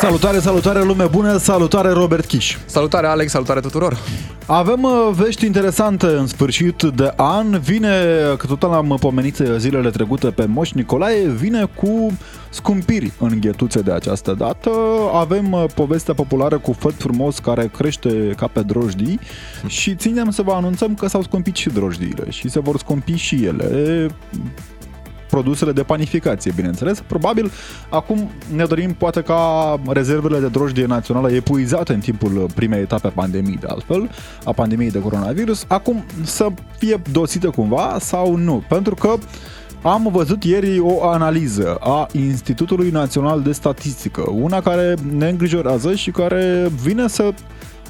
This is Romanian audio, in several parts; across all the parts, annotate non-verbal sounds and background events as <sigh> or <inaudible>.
Salutare, salutare lume bună, salutare Robert Kiș. Salutare Alex, salutare tuturor. Avem uh, vești interesante în sfârșit de an. Vine, că tot l-am pomenit zilele trecute pe Moș Nicolae, vine cu scumpiri în ghetuțe de această dată. Avem uh, povestea populară cu făt frumos care crește ca pe drojdii și ținem să vă anunțăm că s-au scumpit și drojdiile și se vor scumpi și ele produsele de panificație, bineînțeles. Probabil acum ne dorim poate ca rezervele de drojdie națională epuizate în timpul primei etape a pandemiei, de altfel, a pandemiei de coronavirus, acum să fie dosite cumva sau nu. Pentru că am văzut ieri o analiză a Institutului Național de Statistică, una care ne îngrijorează și care vine să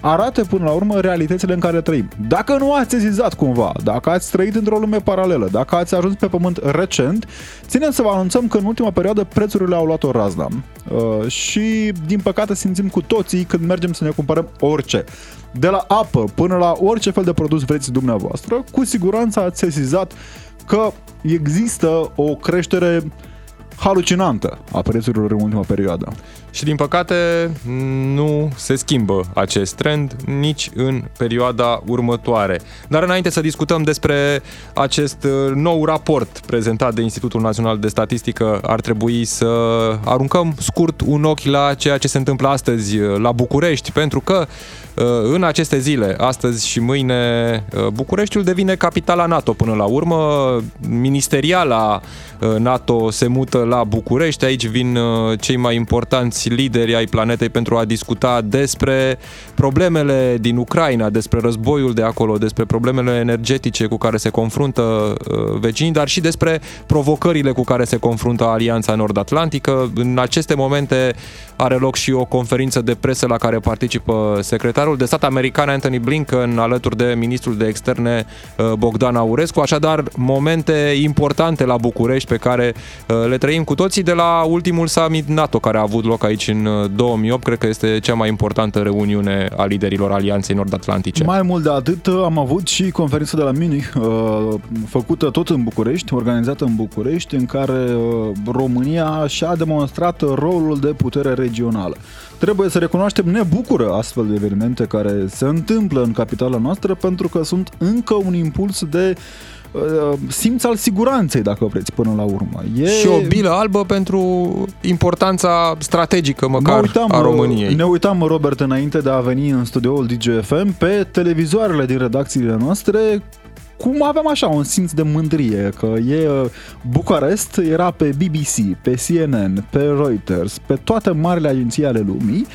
arate până la urmă realitățile în care trăim. Dacă nu ați sezizat cumva, dacă ați trăit într-o lume paralelă, dacă ați ajuns pe pământ recent, ținem să vă anunțăm că în ultima perioadă prețurile au luat o razna. Uh, și din păcate simțim cu toții când mergem să ne cumpărăm orice. De la apă până la orice fel de produs vreți dumneavoastră, cu siguranță ați sesizat că există o creștere halucinantă a prețurilor în ultima perioadă. Și din păcate nu se schimbă acest trend nici în perioada următoare. Dar înainte să discutăm despre acest uh, nou raport prezentat de Institutul Național de Statistică, ar trebui să aruncăm scurt un ochi la ceea ce se întâmplă astăzi uh, la București, pentru că uh, în aceste zile, astăzi și mâine, Bucureștiul devine capitala NATO până la urmă. Ministeriala NATO se mută la București, aici vin cei mai importanți alți lideri ai planetei pentru a discuta despre problemele din Ucraina, despre războiul de acolo, despre problemele energetice cu care se confruntă uh, vecinii, dar și despre provocările cu care se confruntă Alianța Nord-Atlantică. În aceste momente are loc și o conferință de presă la care participă secretarul de stat american Anthony Blinken alături de ministrul de externe uh, Bogdan Aurescu. Așadar, momente importante la București pe care uh, le trăim cu toții de la ultimul summit NATO care a avut loc aici în 2008. Uh, Cred că este cea mai importantă reuniune a liderilor Alianței Nord-Atlantice. Mai mult de atât, am avut și conferința de la Munich, făcută tot în București, organizată în București, în care România și-a demonstrat rolul de putere regională. Trebuie să recunoaștem, ne bucură astfel de evenimente care se întâmplă în capitala noastră pentru că sunt încă un impuls de uh, simț al siguranței, dacă vreți, până la urmă. E... Și o bilă albă pentru importanța strategică, măcar, uitam, a României. Ne uitam, Robert, înainte de a veni în studioul DGFM, pe televizoarele din redacțiile noastre, cum aveam așa un simț de mândrie că e uh, Bucarest era pe BBC, pe CNN, pe Reuters, pe toate marile agenții ale lumii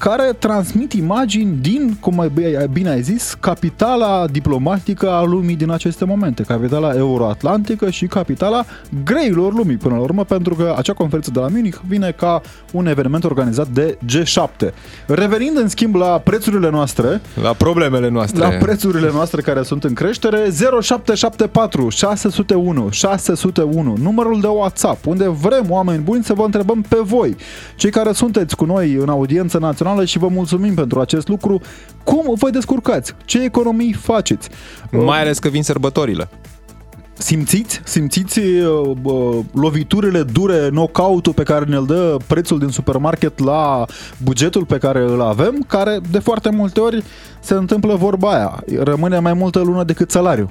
care transmit imagini din, cum mai bine ai zis, capitala diplomatică a lumii din aceste momente, capitala euroatlantică și capitala greilor lumii până la urmă, pentru că acea conferință de la Munich vine ca un eveniment organizat de G7. Revenind în schimb la prețurile noastre, la problemele noastre, la prețurile noastre care sunt în creștere, 0774 601 601, numărul de WhatsApp, unde vrem oameni buni să vă întrebăm pe voi, cei care sunteți cu noi în audiență națională națională și vă mulțumim pentru acest lucru. Cum vă descurcați? Ce economii faceți? Mai ales că vin sărbătorile. Simțiți? Simțiți uh, uh, loviturile dure, knockout-ul pe care ne-l dă prețul din supermarket la bugetul pe care îl avem, care de foarte multe ori se întâmplă vorba aia. Rămâne mai multă lună decât salariu.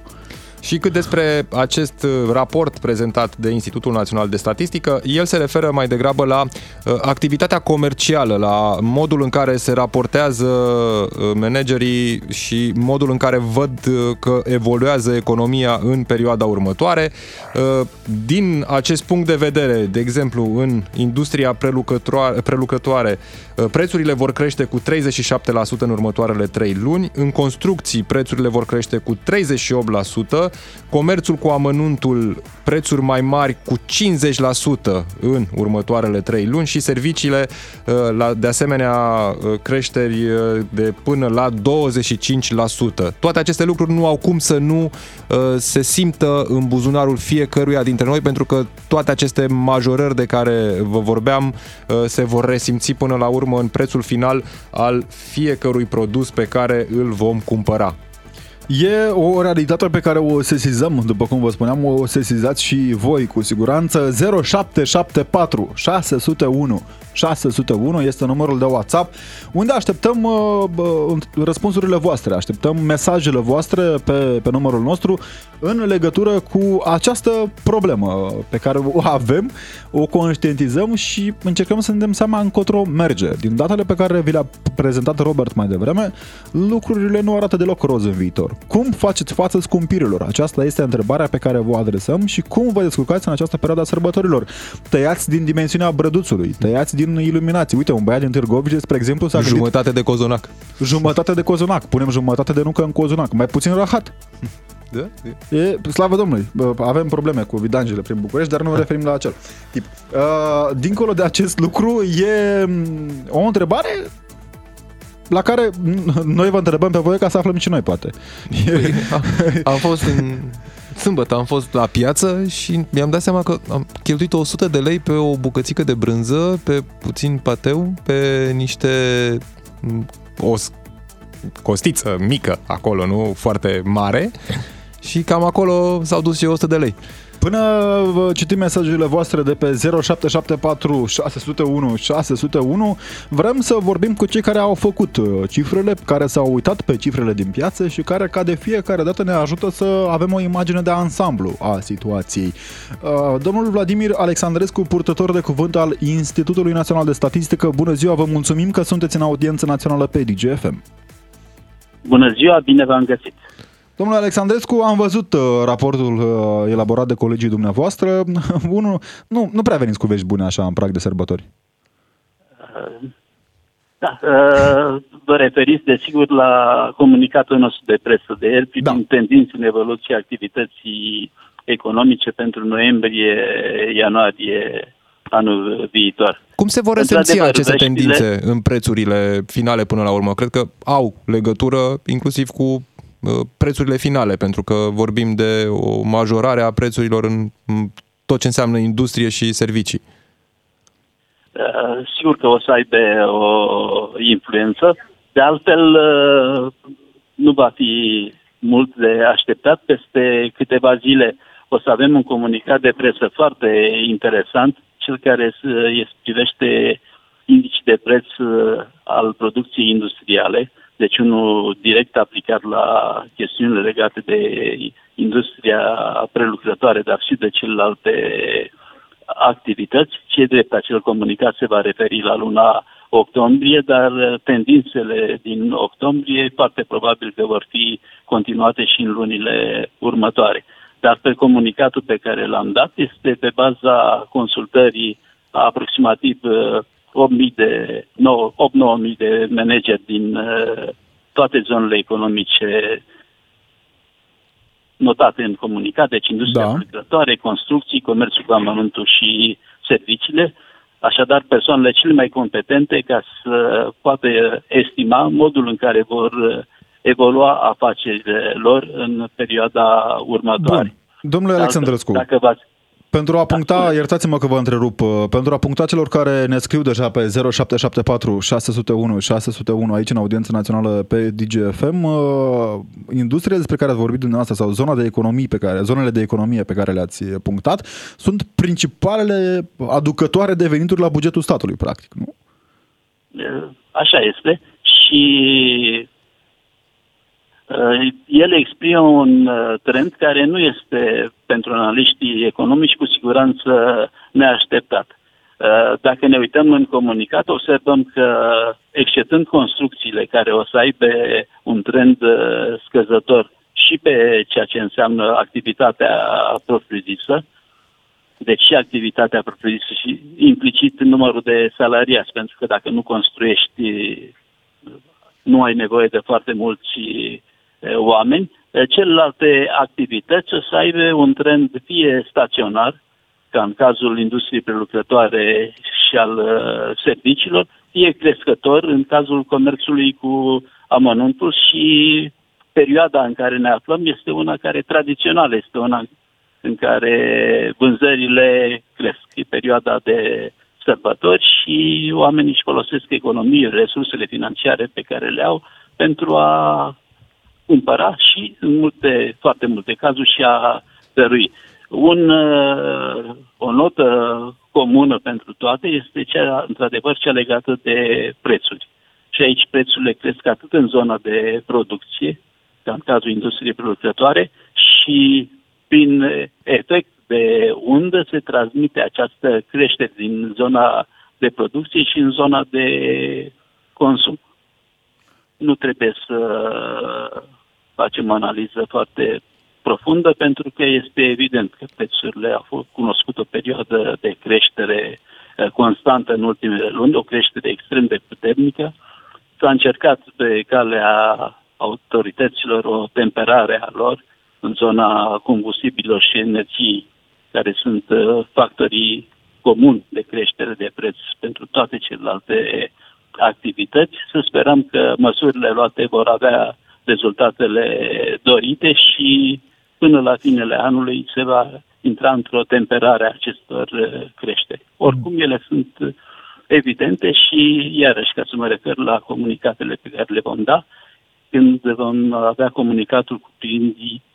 Și cât despre acest uh, raport prezentat de Institutul Național de Statistică, el se referă mai degrabă la uh, activitatea comercială, la modul în care se raportează uh, managerii și modul în care văd că evoluează economia în perioada următoare. Din acest punct de vedere, de exemplu, în industria prelucrătoare, prețurile vor crește cu 37% în următoarele 3 luni, în construcții prețurile vor crește cu 38%, comerțul cu amănuntul prețuri mai mari cu 50% în următoarele 3 luni și serviciile uh, de asemenea uh, creșteri uh, de până la 25%. Toate aceste lucruri nu au cum să nu se simtă în buzunarul fiecăruia dintre noi pentru că toate aceste majorări de care vă vorbeam se vor resimți până la urmă în prețul final al fiecărui produs pe care îl vom cumpăra. E o realitate pe care o sesizăm, după cum vă spuneam, o sesizați și voi cu siguranță. 0774 601 601 este numărul de WhatsApp unde așteptăm uh, răspunsurile voastre, așteptăm mesajele voastre pe, pe numărul nostru în legătură cu această problemă pe care o avem, o conștientizăm și încercăm să ne dăm seama încotro merge. Din datele pe care vi le-a prezentat Robert mai devreme, lucrurile nu arată deloc roz în viitor. Cum faceți față scumpirilor? Aceasta este întrebarea pe care vă adresăm și cum vă descurcați în această perioadă a sărbătorilor. Tăiați din dimensiunea brăduțului, tăiați din iluminații. Uite, un băiat din Târgoviște, spre exemplu, s-a gândit... Jumătate de cozonac. Jumătate de cozonac. Punem jumătate de nucă în cozonac. Mai puțin rahat. Da? E, slavă Domnului, avem probleme cu vidanjele prin București, dar nu ne referim la acel tip. Uh, dincolo de acest lucru, e mm, o întrebare la care noi vă întrebăm pe voi ca să aflăm și noi, poate. Păi, am fost în sâmbătă, am fost la piață și mi-am dat seama că am cheltuit 100 de lei pe o bucățică de brânză, pe puțin pateu, pe niște o costiță mică acolo, nu foarte mare și cam acolo s-au dus și 100 de lei. Până citim mesajele voastre de pe 0774 601 601, vrem să vorbim cu cei care au făcut uh, cifrele, care s-au uitat pe cifrele din piață și care, ca de fiecare dată, ne ajută să avem o imagine de ansamblu a situației. Uh, domnul Vladimir Alexandrescu, purtător de cuvânt al Institutului Național de Statistică, bună ziua, vă mulțumim că sunteți în audiență națională pe DGFM. Bună ziua, bine v-am găsit! Domnule Alexandrescu, am văzut uh, raportul uh, elaborat de colegii dumneavoastră. <laughs> Unul, nu, nu prea veniți cu vești bune așa în prag de sărbători. Uh, da, uh, vă referiți desigur la comunicatul nostru de presă de ieri privind da. tendințele evoluției activității economice pentru noiembrie-ianuarie anul viitor. Cum se vor esenția aceste tendințe în prețurile finale până la urmă? Cred că au legătură inclusiv cu Uh, prețurile finale, pentru că vorbim de o majorare a prețurilor în tot ce înseamnă industrie și servicii. Uh, sigur că o să aibă o influență. De altfel, uh, nu va fi mult de așteptat. Peste câteva zile o să avem un comunicat de presă foarte interesant, cel care privește indicii de preț al producției industriale deci unul direct aplicat la chestiunile legate de industria prelucrătoare, dar și de celelalte activități. Ce drept acel comunicat se va referi la luna octombrie, dar tendințele din octombrie foarte probabil că vor fi continuate și în lunile următoare. Dar pe comunicatul pe care l-am dat este pe baza consultării aproximativ 8.000 de, 8-9.000 de manageri din uh, toate zonele economice notate în comunicat, deci industria da. lucrătoare, construcții, comerțul cu amănuntul și serviciile, așadar persoanele cele mai competente ca să poată estima modul în care vor evolua afacerile lor în perioada următoare. Bun. Domnule Alexandrescu, dacă v-ați pentru a puncta, iertați-mă că vă întrerup, uh, pentru a puncta celor care ne scriu deja pe 0774 601 601 aici în audiență națională pe DGFM, uh, industria despre care ați vorbit dumneavoastră sau zona de economie pe care, zonele de economie pe care le-ați punctat sunt principalele aducătoare de venituri la bugetul statului, practic, nu? Așa este și Uh, ele exprimă un uh, trend care nu este pentru analiștii economici cu siguranță neașteptat. Uh, dacă ne uităm în comunicat, observăm că, exceptând construcțiile care o să aibă un trend scăzător și pe ceea ce înseamnă activitatea propriu-zisă, deci și activitatea propriu-zisă și implicit numărul de salariați, pentru că dacă nu construiești, nu ai nevoie de foarte mulți oameni, celelalte activități o să aibă un trend fie staționar, ca în cazul industriei prelucrătoare și al serviciilor, fie crescător în cazul comerțului cu amănuntul și perioada în care ne aflăm este una care tradițională, este una în care vânzările cresc. E perioada de sărbători și oamenii își folosesc economie, resursele financiare pe care le au pentru a cumpăra și, în multe, foarte multe cazuri, și a dărui. Un, uh, o notă comună pentru toate este cea, într-adevăr, cea legată de prețuri. Și aici prețurile cresc atât în zona de producție, ca în cazul industriei producătoare, și prin efect de undă se transmite această creștere din zona de producție și în zona de consum. Nu trebuie să facem o analiză foarte profundă pentru că este evident că prețurile au fost cunoscut o perioadă de creștere eh, constantă în ultimele luni, o creștere extrem de puternică. S-a încercat pe calea autorităților o temperare a lor în zona combustibilor și energiei, care sunt eh, factorii comuni de creștere de preț pentru toate celelalte activități. Să sperăm că măsurile luate vor avea rezultatele dorite și până la finele anului se va intra într-o temperare a acestor uh, creșteri. Oricum, ele sunt uh, evidente și, iarăși, ca să mă refer la comunicatele pe care le vom da, când vom avea comunicatul cu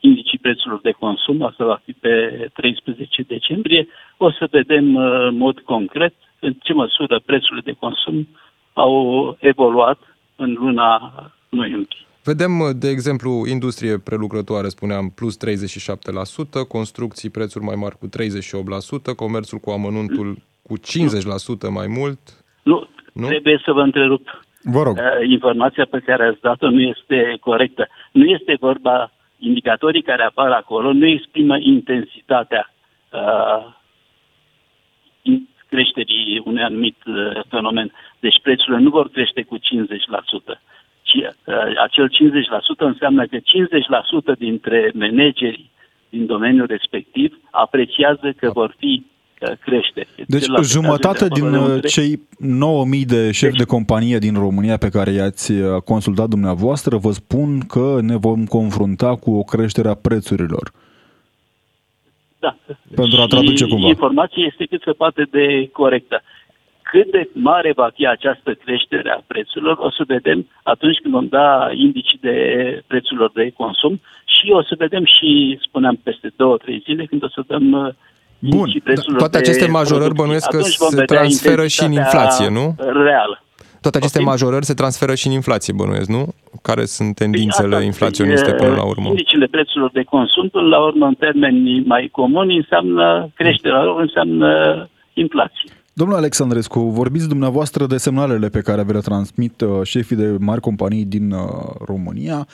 indicii prețurilor de consum, asta va fi pe 13 decembrie, o să vedem uh, în mod concret în ce măsură prețurile de consum au evoluat în luna noiembrie. Vedem, uh, de exemplu, industrie prelucrătoare, spuneam, plus 37%, construcții prețuri mai mari cu 38%, comerțul cu amănuntul cu 50% mai mult. Nu, nu? trebuie să vă întrerup. Vă rog. Uh, informația pe care ați dat-o nu este corectă. Nu este vorba, indicatorii care apar acolo nu exprimă intensitatea uh, creșterii unui anumit uh, fenomen. Deci prețurile nu vor crește cu 50% ci uh, acel 50% înseamnă că 50% dintre managerii din domeniul respectiv apreciază că vor fi uh, crește. Deci jumătate din uh, cei 9000 de șefi de companie din România pe care i-ați consultat dumneavoastră vă spun că ne vom confrunta cu o creștere a prețurilor. Da. Pentru a traduce cumva. Informația este cât se poate de corectă. Cât de mare va fi această creștere a prețurilor o să vedem atunci când vom da indicii de prețurilor de consum și o să vedem și, spuneam, peste două, trei zile când o să dăm uh, Bun, toate aceste majorări bănuiesc că se transferă și în inflație, nu? Reală. Toate aceste okay. majorări se transferă și în inflație, bănuiesc, nu? Care sunt păi tendințele păi, inflaționiste până la urmă? Indicele prețurilor de consum, până la urmă, în termeni mai comuni, înseamnă creșterea lor, înseamnă inflație. Domnul Alexandrescu, vorbiți dumneavoastră de semnalele pe care vi le transmit uh, șefii de mari companii din uh, România.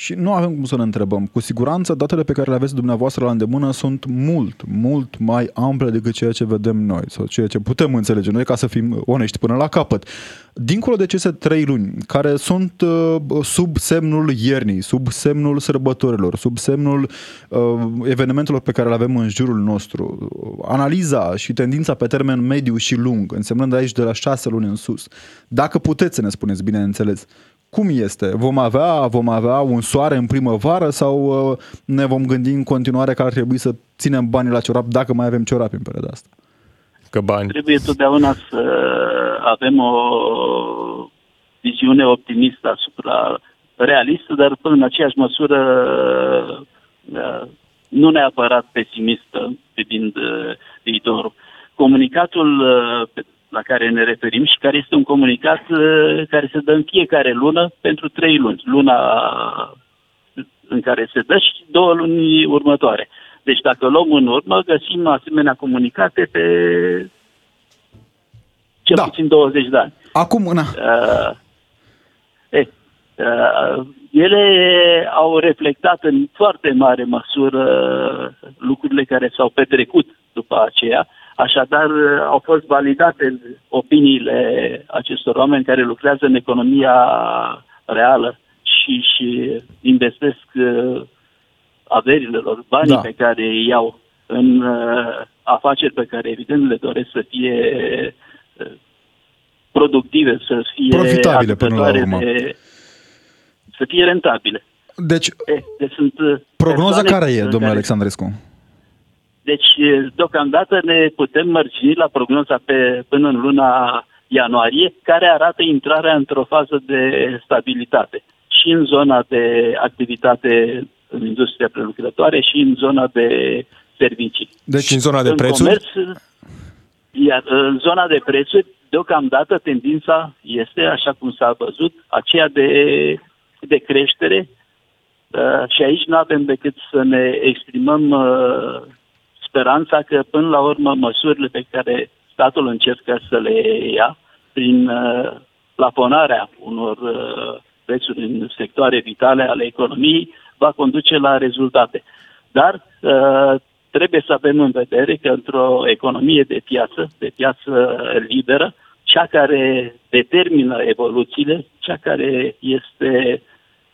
Și nu avem cum să ne întrebăm. Cu siguranță, datele pe care le aveți dumneavoastră la îndemână sunt mult, mult mai ample decât ceea ce vedem noi sau ceea ce putem înțelege noi ca să fim onești până la capăt. Dincolo de aceste trei luni, care sunt uh, sub semnul iernii, sub semnul sărbătorilor, sub semnul uh, evenimentelor pe care le avem în jurul nostru, analiza și tendința pe termen mediu și lung, însemnând aici de la șase luni în sus, dacă puteți să ne spuneți, bineînțeles, cum este? Vom avea, vom avea un soare în primăvară sau uh, ne vom gândi în continuare că ar trebui să ținem banii la ciorap dacă mai avem ciorap în perioada asta? Că bani. Trebuie totdeauna să avem o viziune optimistă asupra realistă, dar până în aceeași măsură uh, nu neapărat pesimistă privind uh, viitorul. Comunicatul la care ne referim și care este un comunicat uh, care se dă în fiecare lună pentru trei luni. Luna în care se dă și două luni următoare. Deci dacă luăm în urmă, găsim asemenea comunicate pe cel da. puțin 20 de ani. Acum, una. Uh, eh, uh, ele au reflectat în foarte mare măsură lucrurile care s-au petrecut după aceea Așadar, au fost validate opiniile acestor oameni care lucrează în economia reală și, și investesc uh, averile lor, banii da. pe care îi iau în uh, afaceri pe care evident le doresc să fie uh, productive, să fie profitabile până la urmă. De, să fie rentabile. Deci, e, deci sunt prognoza care e, domnule Alexandrescu? Deci, deocamdată ne putem mărgini la prognoza pe, până în luna ianuarie, care arată intrarea într-o fază de stabilitate. și în zona de activitate în industria prelucrătoare și în zona de servicii. Deci și în zona de în prețuri? Comerț, iar în zona de prețuri, deocamdată tendința este, așa cum s-a văzut, aceea de, de creștere uh, și aici nu avem decât să ne exprimăm uh, speranța că până la urmă măsurile pe care statul încercă să le ia prin uh, plafonarea unor uh, prețuri în sectoare vitale ale economiei va conduce la rezultate. Dar uh, trebuie să avem în vedere că într-o economie de piață, de piață liberă, cea care determină evoluțiile, cea care este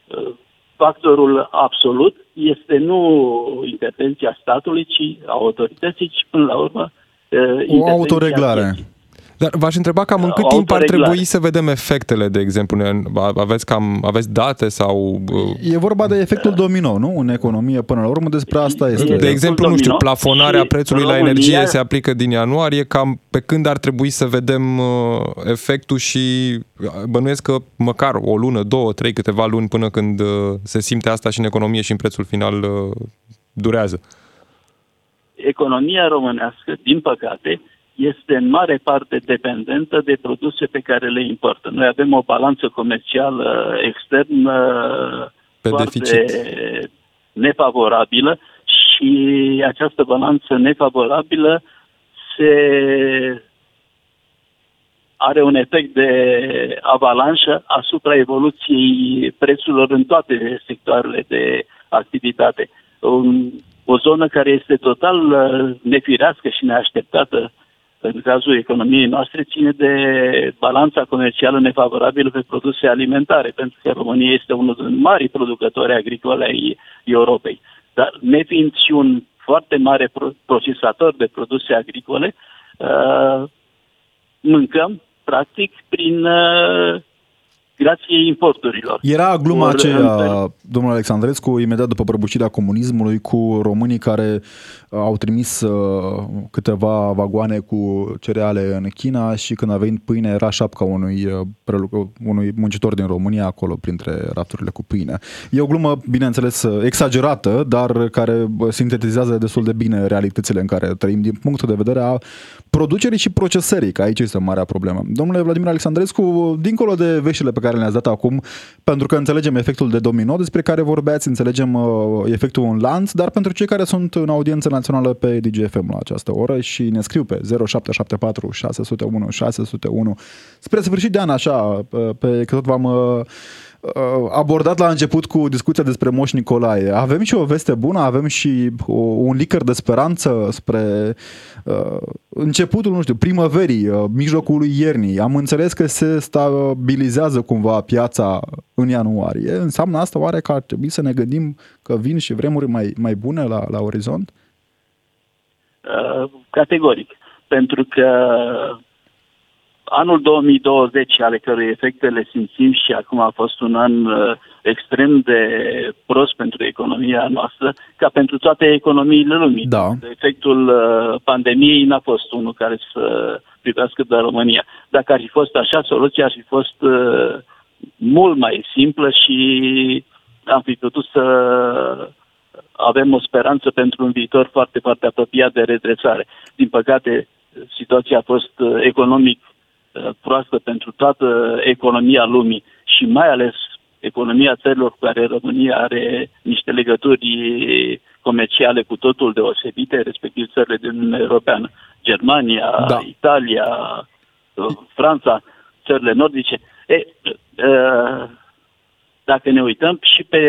uh, factorul absolut, este nu intervenția statului, ci a autorității, ci până la urmă uh, o autoreglare. Dar v-aș întreba cam în cât timp ar trebui să vedem efectele, de exemplu? Aveți, cam, aveți date sau... E vorba de efectul domino, nu? În economie, până la urmă, despre asta este. De exemplu, nu știu, plafonarea prețului la energie se aplică din ianuarie, cam pe când ar trebui să vedem uh, efectul și uh, bănuiesc că măcar o lună, două, trei, câteva luni până când uh, se simte asta și în economie și în prețul final durează. Economia românească, din păcate, este în mare parte dependentă de produse pe care le importă. Noi avem o balanță comercială externă pe foarte deficit. nefavorabilă și această balanță nefavorabilă se are un efect de avalanșă asupra evoluției prețurilor în toate sectoarele de activitate. Un, o zonă care este total uh, nefirească și neașteptată în cazul economiei noastre, ține de balanța comercială nefavorabilă pe produse alimentare, pentru că România este unul din mari producători agricole ai Europei. Dar nefiind și un foarte mare procesator de produse agricole, uh, mâncăm, practic, prin uh, grație importurilor. Era gluma aceea, domnul Alexandrescu, imediat după prăbușirea comunismului, cu românii care uh, au trimis uh, câteva vagoane cu cereale în China și când a venit pâine era șapca unui, uh, unui muncitor din România acolo printre rafturile cu pâine. E o glumă, bineînțeles, exagerată, dar care sintetizează destul de bine realitățile în care trăim din punctul de vedere a producerii și procesării, că aici este marea problemă. Domnule Vladimir Alexandrescu, dincolo de veștile pe care le-ați dat acum, pentru că înțelegem efectul de domino despre care vorbeați, înțelegem uh, efectul în lanț, dar pentru cei care sunt în audiență națională pe DGFM la această oră și ne scriu pe 0774 601 601 spre sfârșit de an, așa, pe că tot v-am uh, Uh, abordat la început cu discuția despre Moș Nicolae. Avem și o veste bună, avem și o, un licăr de speranță spre uh, începutul, nu știu, primăverii, uh, mijlocul lui iernii. Am înțeles că se stabilizează cumva piața în ianuarie. Înseamnă asta oare că ar trebui să ne gândim că vin și vremuri mai, mai bune la, la orizont? Uh, categoric. Pentru că anul 2020, ale cărui efecte le simțim și acum a fost un an uh, extrem de prost pentru economia noastră, ca pentru toate economiile lumii. Da. Efectul uh, pandemiei n-a fost unul care să privească de România. Dacă ar fi fost așa, soluția ar fi fost uh, mult mai simplă și am fi putut să avem o speranță pentru un viitor foarte, foarte apropiat de redresare. Din păcate, situația a fost economic Uh, proastă pentru toată economia lumii și mai ales economia țărilor cu care România are niște legături comerciale cu totul deosebite, respectiv țările din Uniunea Europeană, Germania, da. Italia, uh, Franța, țările nordice. E, uh, dacă ne uităm și pe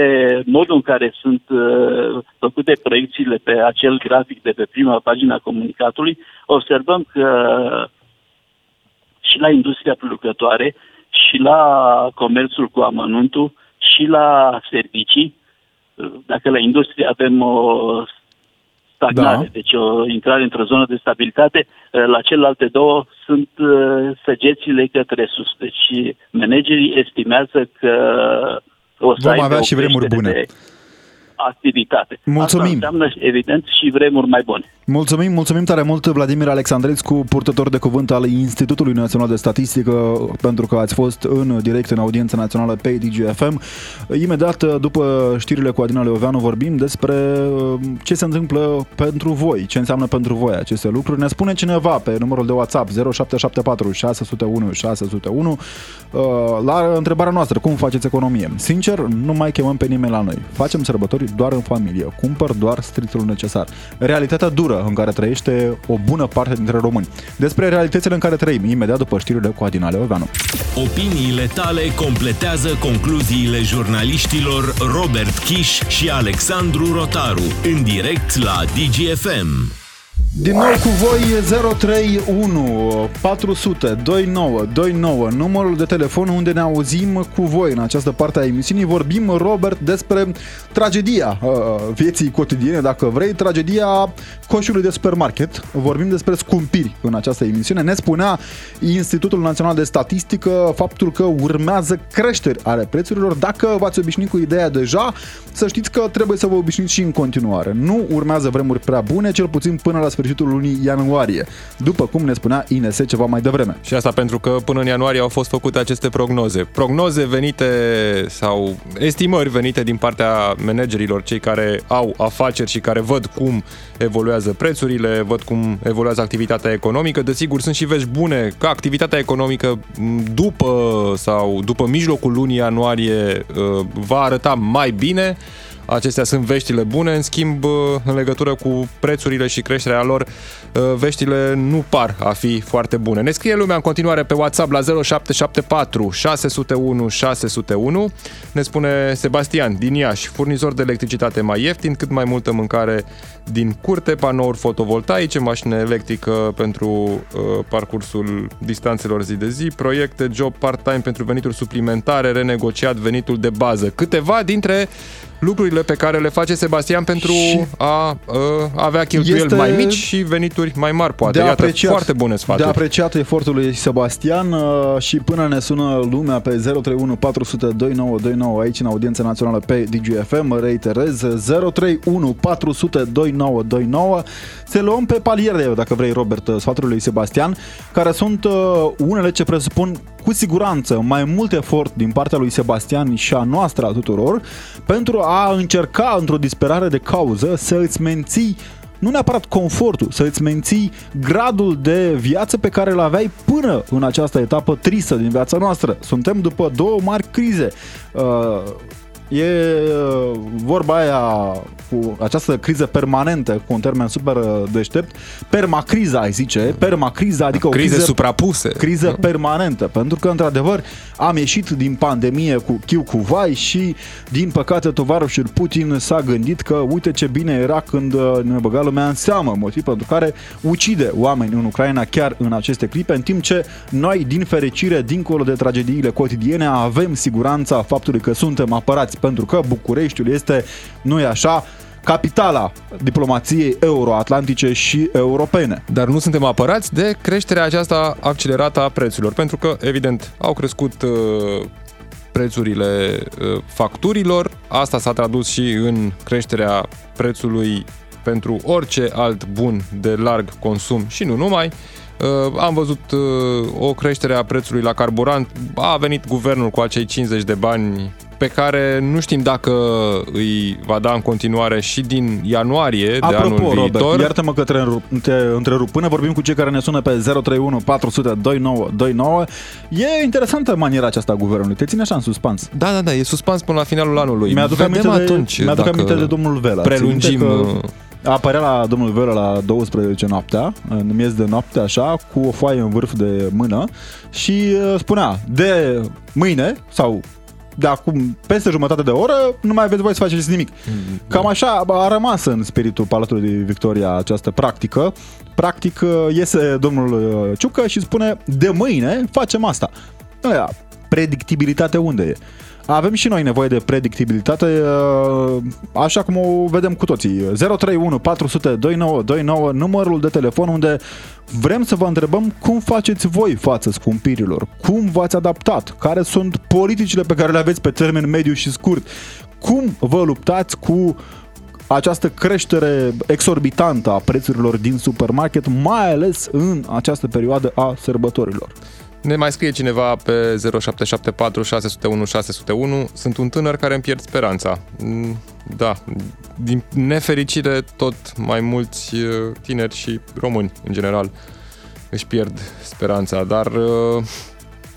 modul în care sunt făcute proiecțiile pe acel grafic de pe prima pagina comunicatului, observăm că și la industria producătoare, și la comerțul cu amănuntul, și la servicii. Dacă la industrie avem o stagnare, da. deci o intrare într-o zonă de stabilitate, la celelalte două sunt uh, săgețile către sus. Deci managerii estimează că o să Vom avea și vremuri bune. activitate. Mulțumim. Asta înseamnă, evident, și vremuri mai bune. Mulțumim, mulțumim tare mult Vladimir Alexandrescu, purtător de cuvânt al Institutului Național de Statistică, pentru că ați fost în direct în audiența națională pe DGFM. Imediat după știrile cu Adina Leoveanu vorbim despre uh, ce se întâmplă pentru voi, ce înseamnă pentru voi aceste lucruri. Ne spune cineva pe numărul de WhatsApp 0774 601 601 la întrebarea noastră, cum faceți economie? Sincer, nu mai chemăm pe nimeni la noi. Facem sărbători doar în familie, cumpăr doar strictul necesar. Realitatea dură în care trăiește o bună parte dintre români. Despre realitățile în care trăim, imediat după știrile cu Adina Leoveanu. Opiniile tale completează concluziile jurnaliștilor Robert Kiș și Alexandru Rotaru în direct la DGFM. Din nou cu voi 031 400 29 29 numărul de telefon unde ne auzim cu voi în această parte a emisiunii. Vorbim, Robert, despre tragedia uh, vieții cotidiene, dacă vrei, tragedia coșului de supermarket. Vorbim despre scumpiri în această emisiune. Ne spunea Institutul Național de Statistică faptul că urmează creșteri ale prețurilor. Dacă v-ați obișnuit cu ideea deja, să știți că trebuie să vă obișnuiți și în continuare. Nu urmează vremuri prea bune, cel puțin până la sfârșitul lunii ianuarie, după cum ne spunea INS ceva mai devreme. Și asta pentru că până în ianuarie au fost făcute aceste prognoze. Prognoze venite sau estimări venite din partea managerilor, cei care au afaceri și care văd cum evoluează prețurile, văd cum evoluează activitatea economică. Desigur, sunt și vești bune că activitatea economică după sau după mijlocul lunii ianuarie uh, va arăta mai bine. Acestea sunt veștile bune, în schimb, uh, în legătură cu prețurile și creșterea lor, uh, veștile nu par a fi foarte bune. Ne scrie lumea în continuare pe WhatsApp la 0774 601 601. Ne spune Sebastian din Iași, furnizor de electricitate mai ieftin, cât mai multă mâncare din curte, panouri fotovoltaice, mașină electrică pentru uh, parcursul distanțelor zi de zi, proiecte, job part-time pentru venituri suplimentare, renegociat venitul de bază. Câteva dintre lucrurile pe care le face Sebastian pentru și a, a avea cheltuieli este mai mici și venituri mai mari, poate. De Iată, apreciat, foarte bune sfaturi. De apreciat efortul lui Sebastian uh, și până ne sună lumea pe 031 400 2929 aici în audiența națională pe DGFM, reiterez 031 400 2929 se luăm pe paliere, dacă vrei, Robert, uh, sfatul lui Sebastian, care sunt uh, unele ce presupun cu siguranță mai mult efort din partea lui Sebastian și a noastră a tuturor pentru a încerca într-o disperare de cauză să îți menții nu neapărat confortul, să îți menții gradul de viață pe care îl aveai până în această etapă tristă din viața noastră. Suntem după două mari crize. Uh, E uh, vorba aia cu această criză permanentă, cu un termen super uh, deștept, permacriza, ai zice, permacriza, adică o Crize criză, suprapuse. criză permanentă, pentru că, într-adevăr, am ieșit din pandemie cu chiu cu vai și, din păcate, tovarășul Putin s-a gândit că, uite ce bine era când uh, ne băga lumea în seamă, motiv pentru care ucide oameni în Ucraina chiar în aceste clipe, în timp ce noi, din fericire, dincolo de tragediile cotidiene, avem siguranța faptului că suntem apărați pentru că Bucureștiul este, nu e așa, capitala diplomației euroatlantice și europene. Dar nu suntem apărați de creșterea aceasta accelerată a prețurilor, pentru că, evident, au crescut uh, prețurile uh, facturilor, asta s-a tradus și în creșterea prețului pentru orice alt bun de larg consum și nu numai. Uh, am văzut uh, o creștere a prețului la carburant, a venit guvernul cu acei 50 de bani pe care nu știm dacă îi va da în continuare și din ianuarie Apropo, de anul Robert, viitor. iartă-mă că te întrerup, te întrerup. Până vorbim cu cei care ne sună pe 031 400 2929, e interesantă maniera aceasta a guvernului. Te ține așa în suspans. Da, da, da, e suspans până la finalul anului. Mi-aduc Vedem aminte, atunci de, mi-aduc dacă aminte de domnul Vela. Țin Prelungim... minte Că uh, apărea la domnul Vela la 12 noaptea, în miez de noapte așa, cu o foaie în vârf de mână și uh, spunea, de mâine sau de acum peste jumătate de oră nu mai aveți voie să faceți nimic. Cam așa a rămas în spiritul Palatului Victoria această practică. Practic uh, iese domnul uh, Ciucă și spune de mâine facem asta. Aia, predictibilitate unde e? Avem și noi nevoie de predictibilitate, uh, așa cum o vedem cu toții. 031 400 2929, numărul de telefon unde vrem să vă întrebăm cum faceți voi față scumpirilor, cum v-ați adaptat, care sunt politicile pe care le aveți pe termen mediu și scurt, cum vă luptați cu această creștere exorbitantă a prețurilor din supermarket, mai ales în această perioadă a sărbătorilor. Ne mai scrie cineva pe 0774 601 601 Sunt un tânăr care îmi pierd speranța. Mm, Da, din nefericire tot mai mulți uh, tineri și români în general își pierd speranța, dar uh,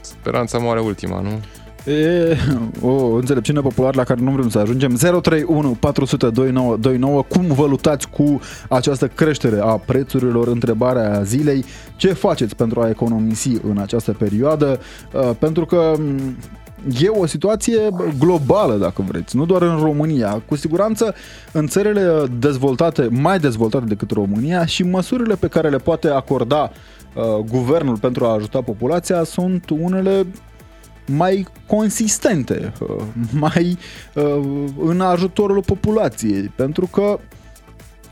speranța moare ultima, nu? E o înțelepciune populară la care nu vrem să ajungem. 031 400 2929. Cum vă luptați cu această creștere a prețurilor? Întrebarea zilei. Ce faceți pentru a economisi în această perioadă? Uh, Pentru că m, E o situație globală, dacă vreți, nu doar în România. Cu siguranță, în țările dezvoltate, mai dezvoltate decât România, și măsurile pe care le poate acorda uh, guvernul pentru a ajuta populația sunt unele mai consistente, uh, mai uh, în ajutorul populației, pentru că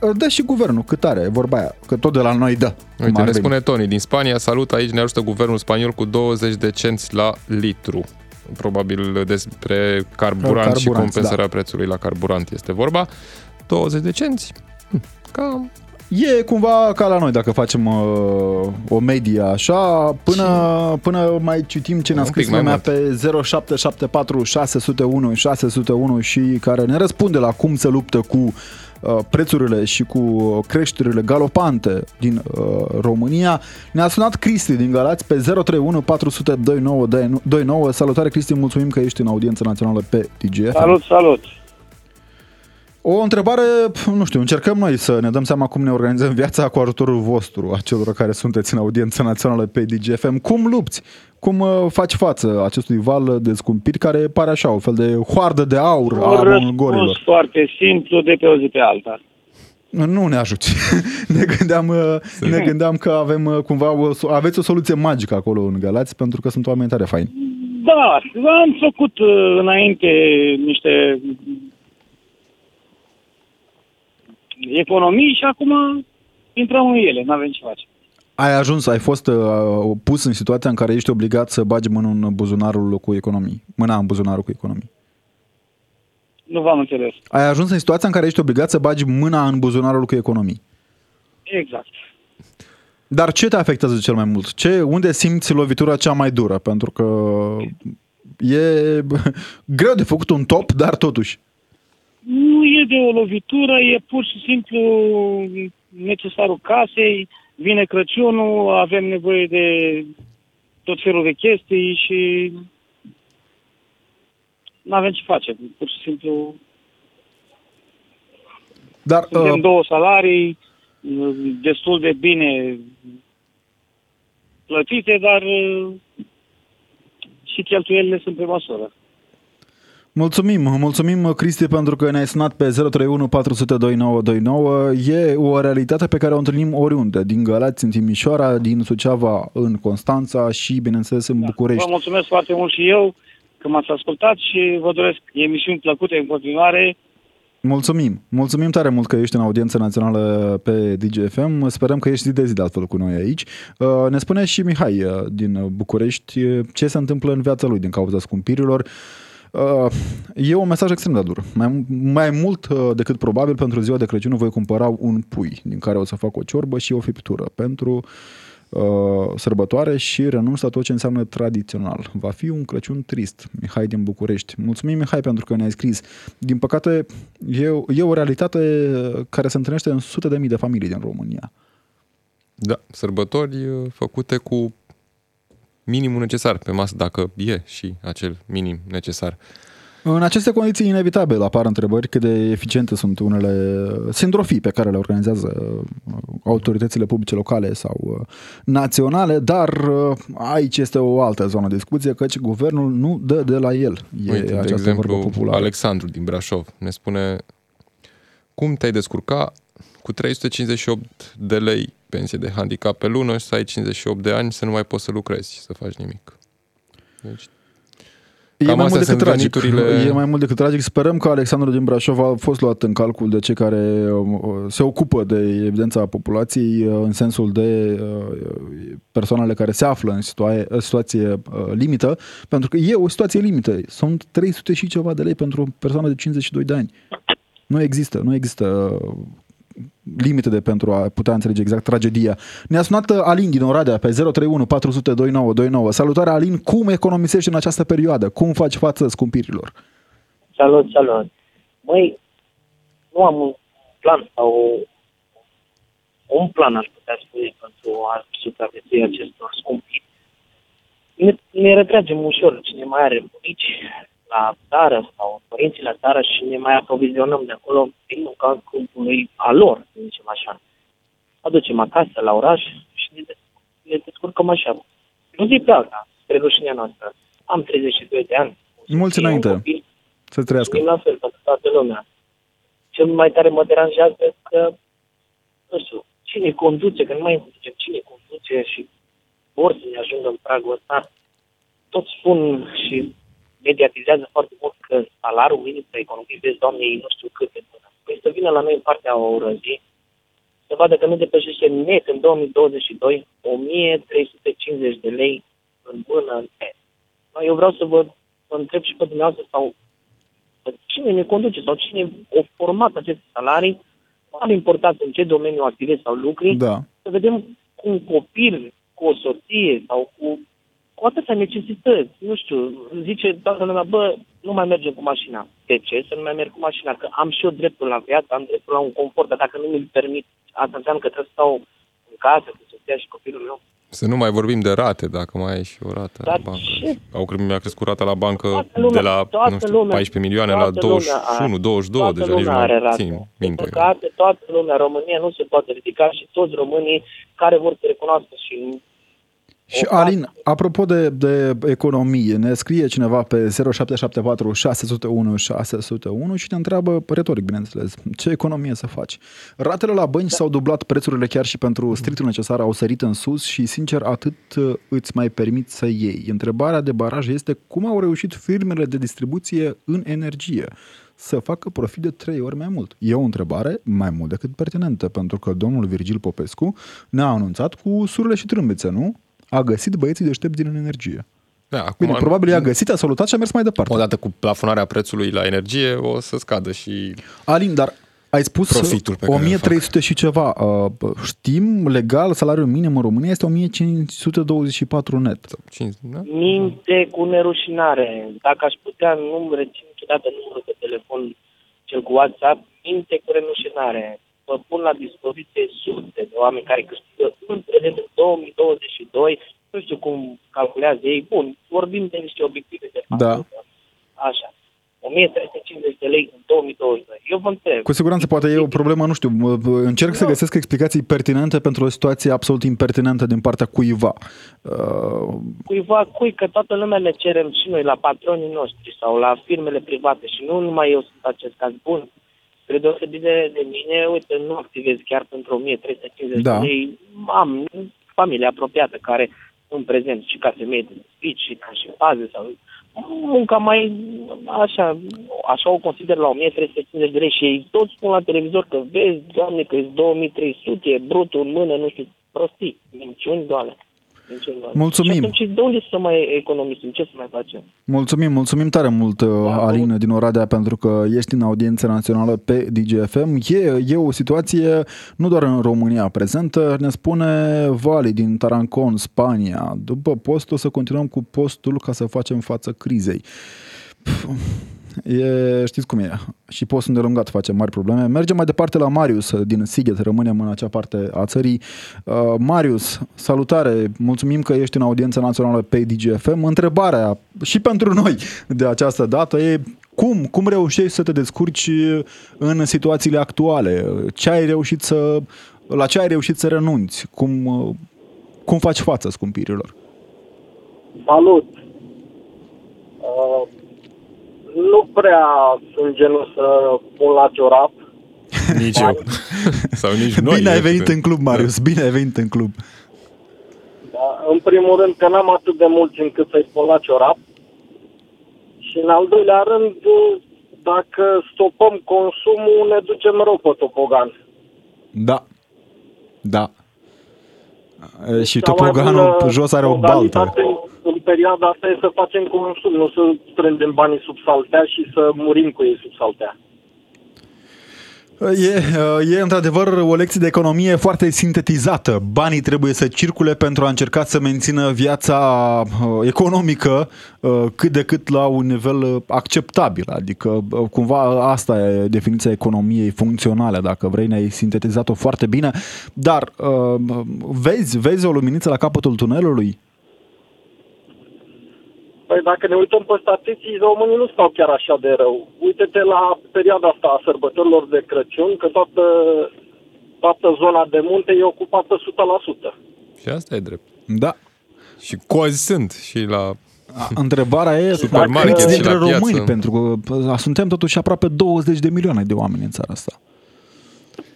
uh, dă și guvernul cât are, vorba aia, că tot de la noi dă. cum Uite, ar ne veni. spune Tony din Spania, salut, aici ne ajută guvernul spaniol cu 20 de cenți la litru. Probabil despre carburant, și Carburanți, compensarea da. prețului la carburant este vorba. 20 de cenți, hm, cam E cumva ca la noi dacă facem uh, o medie așa, până, până mai citim ce ne-a Un pic scris mai lumea mult. pe 0774 601 601 și care ne răspunde la cum se luptă cu uh, prețurile și cu creșterile galopante din uh, România. Ne-a sunat Cristi din Galați pe 031 400 2929. Salutare Cristi, mulțumim că ești în audiență națională pe DGF. Salut, salut! O întrebare, pf, nu știu, încercăm noi să ne dăm seama cum ne organizăm viața cu ajutorul vostru, a celor care sunteți în audiență națională pe DGFM. Cum lupți? Cum uh, faci față acestui val de scumpiri care pare așa, o fel de hoardă de aur Un a răspuns mongorilor? foarte simplu de pe o zi pe alta. Nu ne ajuți. <laughs> ne, gândeam, uh, ne gândeam că avem uh, cumva o, so- aveți o soluție magică acolo în Galați pentru că sunt oameni tare faini. Da, am făcut uh, înainte niște economii și acum intrăm în ele, nu avem ce face. Ai ajuns, ai fost uh, pus în situația în care ești obligat să bagi mâna în buzunarul cu economii. Mâna în buzunarul cu economii. Nu v-am înțeles. Ai ajuns în situația în care ești obligat să bagi mâna în buzunarul cu economii. Exact. Dar ce te afectează cel mai mult? Ce, unde simți lovitura cea mai dură? Pentru că e <laughs> greu de făcut un top, dar totuși. Nu e de o lovitură, e pur și simplu necesarul casei, vine Crăciunul, avem nevoie de tot felul de chestii și nu avem ce face. Pur și simplu Dar suntem uh, două salarii destul de bine plătite, dar uh, și cheltuielile sunt pe măsură. Mulțumim, mulțumim Cristi pentru că ne-ai sunat pe 031 400 2929. E o realitate pe care o întâlnim oriunde, din Galați în Timișoara, din Suceava în Constanța și bineînțeles în București. Vă mulțumesc foarte mult și eu că m-ați ascultat și vă doresc emisiuni plăcute în continuare. Mulțumim! Mulțumim tare mult că ești în audiență națională pe DGFM. Sperăm că ești zi de zi de altfel cu noi aici. Uh, Ne spune și Mihai uh, din București uh, ce se întâmplă în viața lui din cauza scumpirilor. Uh, E un mesaj extrem de dur. Mai, mai mult uh, decât probabil pentru ziua de Crăciun voi cumpăra un pui din care o să fac o ciorbă și o friptură pentru uh, sărbătoare și renunț la tot ce înseamnă tradițional. Va fi un Crăciun trist. Mihai din București. Mulțumim, Mihai, pentru că ne-ai scris. Din păcate, e, e o realitate care se întâlnește în sute de mii de familii din România. Da, sărbători uh, făcute cu minimul necesar pe masă, dacă e și acel minim necesar. În aceste condiții inevitabil apar întrebări cât de eficiente sunt unele sindrofii pe care le organizează uh, autoritățile publice locale sau uh, naționale, dar uh, aici este o altă zonă de discuție, căci guvernul nu dă de la el. E Uite, de această exemplu, vorbă populară. Alexandru din Brașov ne spune cum te-ai descurca cu 358 de lei pensie de handicap pe lună și să ai 58 de ani să nu mai poți să lucrezi, să faci nimic. Deci, E Cam mai astea mult decât sunt tragic. veniturile- E mai mult decât tragic. Sperăm că Alexandru din Brașov a fost luat în calcul de cei care um, se ocupă de evidența populației uh, în sensul de uh, persoanele care se află în situa- situație uh, limită, pentru că e o situație limită. Sunt 300 și ceva de lei pentru o persoană de 52 de ani. Nu există, nu există uh, limite de pentru a putea înțelege exact tragedia. Ne-a sunat uh, Alin din Oradea pe 031 400 2929. Salutare Alin, cum economisești în această perioadă? Cum faci față scumpirilor? Salut, salut. Măi, nu am un plan sau un plan, aș putea spune, pentru a supraviețui acestor scumpiri. Ne, ne retragem ușor cine mai are bunici la țară sau părinții la țară și ne mai aprovizionăm de acolo prin caz scumpului a lor, să zicem așa. Aducem acasă la oraș și ne, ne descurcăm așa. Nu zi pe alta, spre rușinea noastră. Am 32 de ani. Mulți înainte. Să trăiască. Și la fel pentru toată lumea. Cel mai tare mă deranjează că, nu știu, cine conduce, că nu mai înțelegem cine conduce și vor să ne ajungă în pragul ăsta. Toți spun și mediatizează foarte mult că salariul minim pe economie, vezi, doamne, ei nu știu cât de bună. Păi să vină la noi în partea orăzii, să vadă că nu depășește net în 2022 1350 de lei în mână în Eu vreau să vă, vă întreb și pe dumneavoastră sau cine ne conduce sau cine a format aceste salarii, nu important în ce domeniu activezi sau lucri, da. să vedem cu un copil, cu o soție sau cu, cu atâtea necesități. Nu știu, zice toată lumea, bă, nu mai mergem cu mașina. De ce să nu mai merg cu mașina? Că am și eu dreptul la viață, am dreptul la un confort, dar dacă nu mi-l permit, asta înseamnă că trebuie să stau în casă cu soția și copilul meu. Să nu mai vorbim de rate, dacă mai ai și o rată Dar la bancă. ce? Au mi-a crescut rata la bancă Toată lumea- de la toată nu știu, lumea- 14 milioane la toată 21, lumea are- 22 toată deja, nici nu lumea are mai rate. țin Din minte. păcate, toată lumea, România nu se poate ridica și toți românii care vor să recunoască și Și o Alin, apropo de, de economie, ne scrie cineva pe 0774 601 601 și ne întreabă, retoric bineînțeles, ce economie să faci? Ratele la bănci s-au dublat, prețurile chiar și pentru stritul necesar au sărit în sus și, sincer, atât uh, îți mai permit să iei. Întrebarea de baraj este cum au reușit firmele de distribuție în energie să facă profit de trei ori mai mult? E o întrebare mai mult decât pertinentă, pentru că domnul Virgil Popescu ne-a anunțat cu surle și trâmbițe, nu? A găsit băieții deștepți din energie. Da, acum, Bine, probabil i-a găsit, a salutat și a mers mai departe. odată cu plafonarea prețului la energie, o să scadă și Alin, dar ai spus Profitul pe care îl 1300 și ceva. Uh, Știm, legal, salariul minim în România este 1524 net. 5, da? minte cu nerușinare. Dacă aș putea, nu rețin niciodată numărul de telefon, cel cu WhatsApp, minte cu nerușinare. Vă pun la dispoziție sute de oameni care câștigă între în 2022, nu știu cum calculează ei, bun, vorbim de niște obiective de fapt. Da. Așa. 1350 de lei în 2022. Eu vă întreb. Cu siguranță poate e o problemă, nu știu, mă- încerc să Nu. găsesc explicații pertinente pentru o situație absolut impertinentă din partea cuiva. Uh, cuiva cui că toată lumea ne cerem și noi la patronii noștri sau la firmele private și nu numai eu sunt acest caz bun. Spre deosebire de mine, uite, nu activez chiar pentru 1350 Da. de lei. Am familie apropiată care în prezent și ca femeie de spici și ca și paze sau munca mai așa, așa o consider la 1350 de lei și ei toți spun la televizor că vezi, doamne, că e 2300, e brutul în mână, nu știu, prostii, minciuni, doamne. Minciuni, doamne. Mulțumim. Și atunci de unde să mai economisim? Ce să mai facem? Mulțumim, mulțumim tare mult, uh, Alin din Oradea, pentru că ești în audiență națională pe DGFM. E, e o situație nu doar în România prezentă, ne spune Vali din Tarancon, Spania. După post o să continuăm cu postul ca să facem față crizei. Pf, E, știți cum e. Și postul îndelungat face mari probleme. Mergem mai departe la Marius uh, din Sighet, rămânem în acea parte a țării. Uh, Marius, salutare, mulțumim că ești în audiența națională pe DGFM. Întrebarea și pentru noi de această dată e cum, cum reușești să te descurci în situațiile actuale? Ce ai reușit să, la ce ai reușit să renunți? Cum, uh, cum faci față scumpirilor? Salut! Uh, nu prea sunt genul să pun la ciorap. Nici eu. <laughs> Sau nici noi. bine ai evident. venit în club, Marius, bine ai venit în club. Da? În primul rând că n-am atât de mulți încât să-i pun la ciorap. Și în al doilea rând, dacă stopăm consumul, ne ducem rău pe topogan. Da. Da. E, Și Cea mai topoganul bună jos are o baltă. modalitate În, în perioada asta e să facem consum, nu să strângem banii sub saltea și să murim cu ei sub saltea. E, e într-adevăr o lecție de economie foarte sintetizată. Banii trebuie să circule pentru a încerca să mențină viața uh, economică uh, cât de cât la un nivel uh, acceptabil. Adică cumva asta e definiția economiei funcționale, dacă vrei, ne-ai sintetizat-o foarte bine. Dar vezi, vezi o luminiță la capătul tunelului? Păi dacă ne uităm pe statistici, românii nu stau chiar așa de rău. Uite-te la perioada asta a sărbătorilor de Crăciun, că toată, toată zona de munte e ocupată 100%. Și asta e drept. Da. Și cozi sunt și la Întrebarea e <laughs> câți dintre români, pentru că suntem totuși aproape 20 de milioane de oameni în țara asta.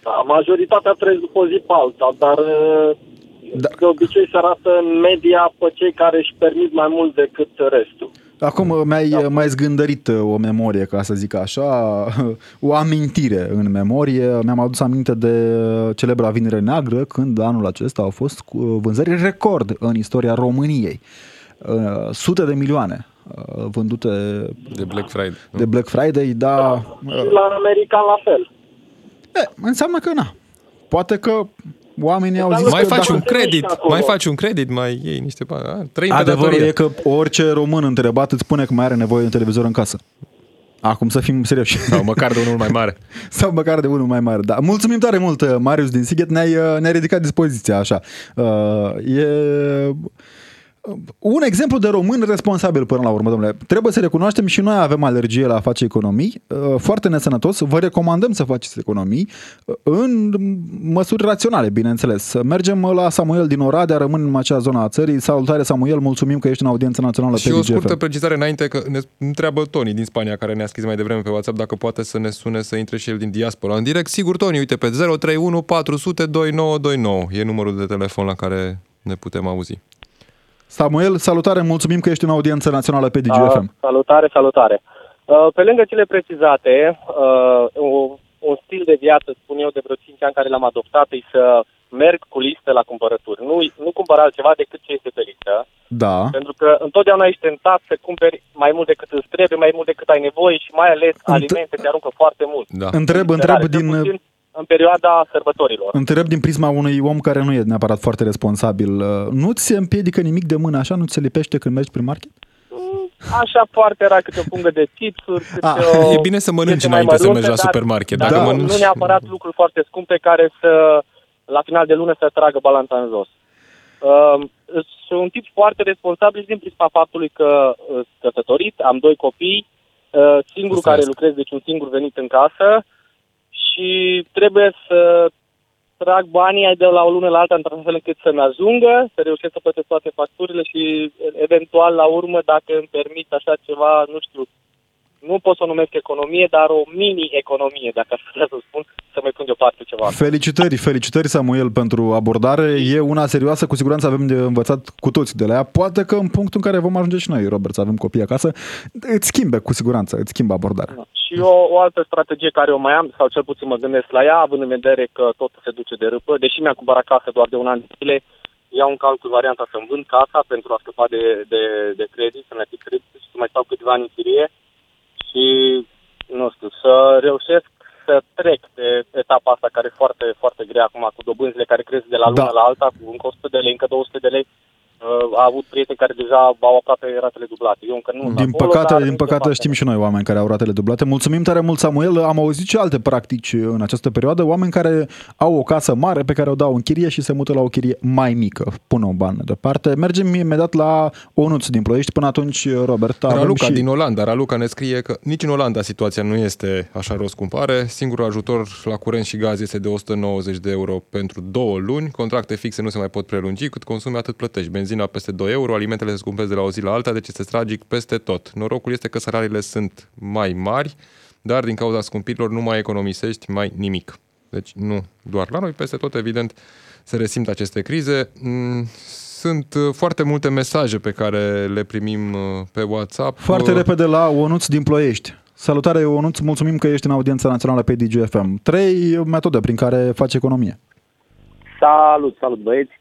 Da, majoritatea trăiesc după zi pe alta, dar da. de obicei se arată în media pe cei care își permit mai mult decât restul. Acum mi-ai, da. mai zgândărit uh, o memorie, ca să zic așa, <laughs> o amintire în memorie. Mi-am adus aminte de celebra vinere neagră, când anul acesta au fost vânzări record în istoria României. Uh, sute de milioane uh, vândute de Black Friday. De Black Friday, da. da. Și la America la fel. E, înseamnă că na. Poate că oamenii au zis mai că faci un credit, mai faci un credit, mai iei niște bani. Trăim Adevărul e că orice român întrebat îți spune că mai are nevoie de un televizor în casă. Acum să fim serioși. Sau măcar de unul mai mare. <laughs> Sau măcar de unul mai mare, da. Mulțumim tare mult, Marius din Sighet, ne-ai, ne-ai ridicat dispoziția așa. Uh, e un exemplu de român responsabil până la urmă, domnule. Trebuie să recunoaștem și noi avem alergie la a face economii, uh, foarte nesănătos. Vă recomandăm să faceți economii uh, în măsuri raționale, bineînțeles. Mergem la Samuel din Oradea, rămân în acea zonă a țării. Salutare, Samuel, mulțumim că ești în audiență națională și pe Și o scurtă precizare înainte, că ne întreabă Toni din Spania, care ne-a scris mai devreme pe WhatsApp, dacă poate să ne sune să intre și el din diaspora în direct. Sigur, Toni, uite, pe 031 400 2929 e numărul de telefon la care ne putem auzi. Samuel, salutare, mulțumim că ești în audiență națională pe DGFM. Uh, salutare, salutare. Uh, pe lângă cele precizate, uh, un stil de viață, spun eu, de vreo 5 ani care l-am adoptat, e să merg cu listă la cumpărături. Nu, nu cumpăr altceva decât ce este pe listă. Da. Pentru că întotdeauna ești tentat să cumperi mai mult decât îți trebuie, mai mult decât ai nevoie și mai ales Înt- alimente te aruncă foarte mult. Da. Întreb, întreb din... Puțin, în perioada sărbătorilor. Întreb din prisma unui om care nu e neapărat foarte responsabil. Uh, nu ți se împiedică nimic de mână așa? Nu ți se lipește când mergi prin market? Mm, așa foarte rar câte o pungă de chipsuri, ah, o, E bine să mănânci înainte să mergi la supermarket. Dar, dacă da, mănânci... nu neapărat lucruri foarte scumpe care să, la final de lună, să tragă balanța în jos. Uh, sunt un tip foarte responsabil din prisma faptului că uh, căsătorit, am doi copii, uh, singurul care lucrez, deci un singur venit în casă, uh, și trebuie să trag banii de la o lună la alta într-un fel încât să-mi ajungă, să reușesc să plătesc toate facturile și eventual la urmă, dacă îmi permit așa ceva, nu știu, nu pot să o numesc economie, dar o mini-economie, dacă aș putea să spun, să mai pun deoparte ceva. Felicitări, felicitări Samuel pentru abordare. E una serioasă, cu siguranță avem de învățat cu toți de la ea. Poate că în punctul în care vom ajunge și noi, Robert, să avem copii acasă, îți schimbe cu siguranță, îți schimbă abordarea. Da. Și o, o altă strategie care o mai am, sau cel puțin mă gândesc la ea, având în vedere că totul se duce de râpă, deși mi-a cumpărat casă doar de un an de zile, iau în calcul varianta să-mi vând casa pentru a scăpa de, de, de credit, să-mi credit și să mai stau câteva ani în chirie și, nu știu, să reușesc să trec de etapa asta care e foarte, foarte grea acum cu dobânzile care cresc de la lună da. la alta, cu încă 100 de lei, încă 200 de lei Uh, a avut prieteni care deja au aproape ratele dublate. Eu încă nu. Din acolo, păcate, din păcate știm și noi oameni care au ratele dublate. Mulțumim tare mult, Samuel. Am auzit și alte practici în această perioadă. Oameni care au o casă mare pe care o dau în chirie și se mută la o chirie mai mică. Pune o bană deoparte. Mergem imediat la Onuț din Ploiești. Până atunci, Robert, Raluca și... din Olanda. Raluca ne scrie că nici în Olanda situația nu este așa rost cumpare. Singurul ajutor la curent și gaz este de 190 de euro pentru două luni. Contracte fixe nu se mai pot prelungi, cât consumi atât plătești. Benzina peste 2 euro, alimentele se scumpesc de la o zi la alta, deci este tragic peste tot. Norocul este că salariile sunt mai mari, dar din cauza scumpirilor nu mai economisești mai nimic. Deci nu doar la noi, peste tot, evident, se resimt aceste crize. Mm, sunt uh, foarte multe mesaje pe care le primim uh, pe WhatsApp. Foarte repede la Onuț din Ploiești. Salutare, Ionuț, mulțumim că ești în audiența națională pe DGFM. Trei metode prin care faci economie. Salut, salut băieți.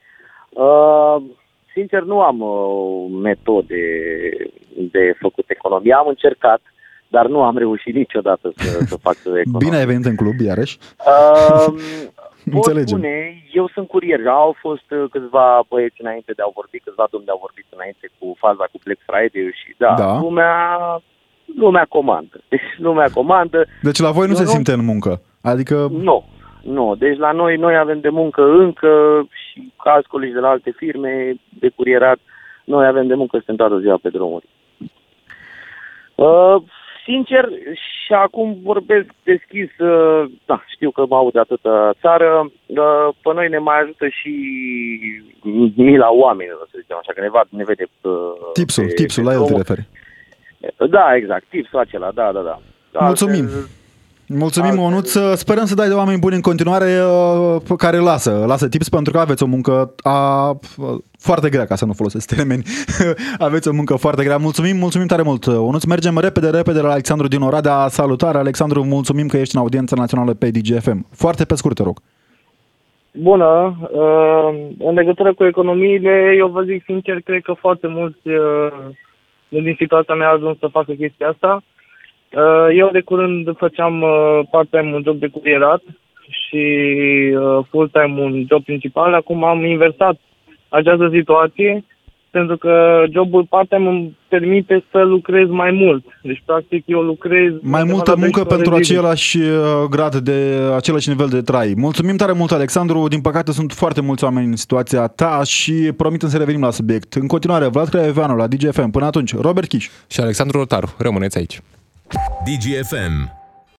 Uh, sincer, nu am uh, metode de făcut economie. Am încercat dar nu am reușit niciodată să, <laughs> să fac economie. Bine ai venit în club, iarăși. Uh, <laughs> Pot Înțelegem. spune, eu sunt curier. Au fost uh, câțiva băieți înainte de a vorbi, câțiva domni de au vorbit înainte cu faza cu Black Friday și da, Da. lumea lumea comandă. <laughs> Deci lumea comandă. Deci la voi nu Eu se nu- simte în muncă. Adică, Nu, nu. Deci la noi, noi avem de muncă încă și ca alți colegi de la alte firme de curierat, noi avem de muncă, suntem toată ziua pe drumuri. Uh, sincer, și acum vorbesc deschis, uh, da, știu că mă aud de atâta țară, uh, pe noi ne mai ajută și mila oamenilor, să zicem așa, că ne, va, ne vede uh, tipsul, pe- tipsul, pe la el te drumul. referi. Da, exact, tipsul acela, da, da, da. Mulțumim. Altfel, Mulțumim, Altfel- Ionuț. Sperăm să dai de oameni buni în continuare uh, pe care lasă, lasă tips pentru că aveți o muncă a, foarte grea, ca să nu folosesc termeni. <laughs> aveți o muncă foarte grea. Mulțumim, mulțumim tare mult, Ionuț. Mergem repede, repede la Alexandru din Oradea. Salutare, Alexandru, mulțumim că ești în audiența națională pe DGFM. Foarte pe scurt, te rog. Bună. Uh, În legătură cu economiile, eu vă zic sincer, cred că foarte mulți uh, din situația mea au ajuns să facă chestia asta. Uh, Eu de curând făceam uh, part-time un job de curierat și uh, full-time un job principal. Acum am inversat această situație pentru că jobul part-time îmi permite să lucrez mai mult. Deci, practic, eu lucrez... Mai undeva multă la muncă 12 ore pentru zilnic. același uh, grad de același nivel de trai. Mulțumim tare mult, Alexandru. Din păcate sunt foarte mulți oameni în situația ta și promitem să revenim la subiect. În continuare, Vlad Craioveanu la DGFM. Până atunci, Robert Chiș. Și Alexandru Rotaru, rămâneți aici. DGFM.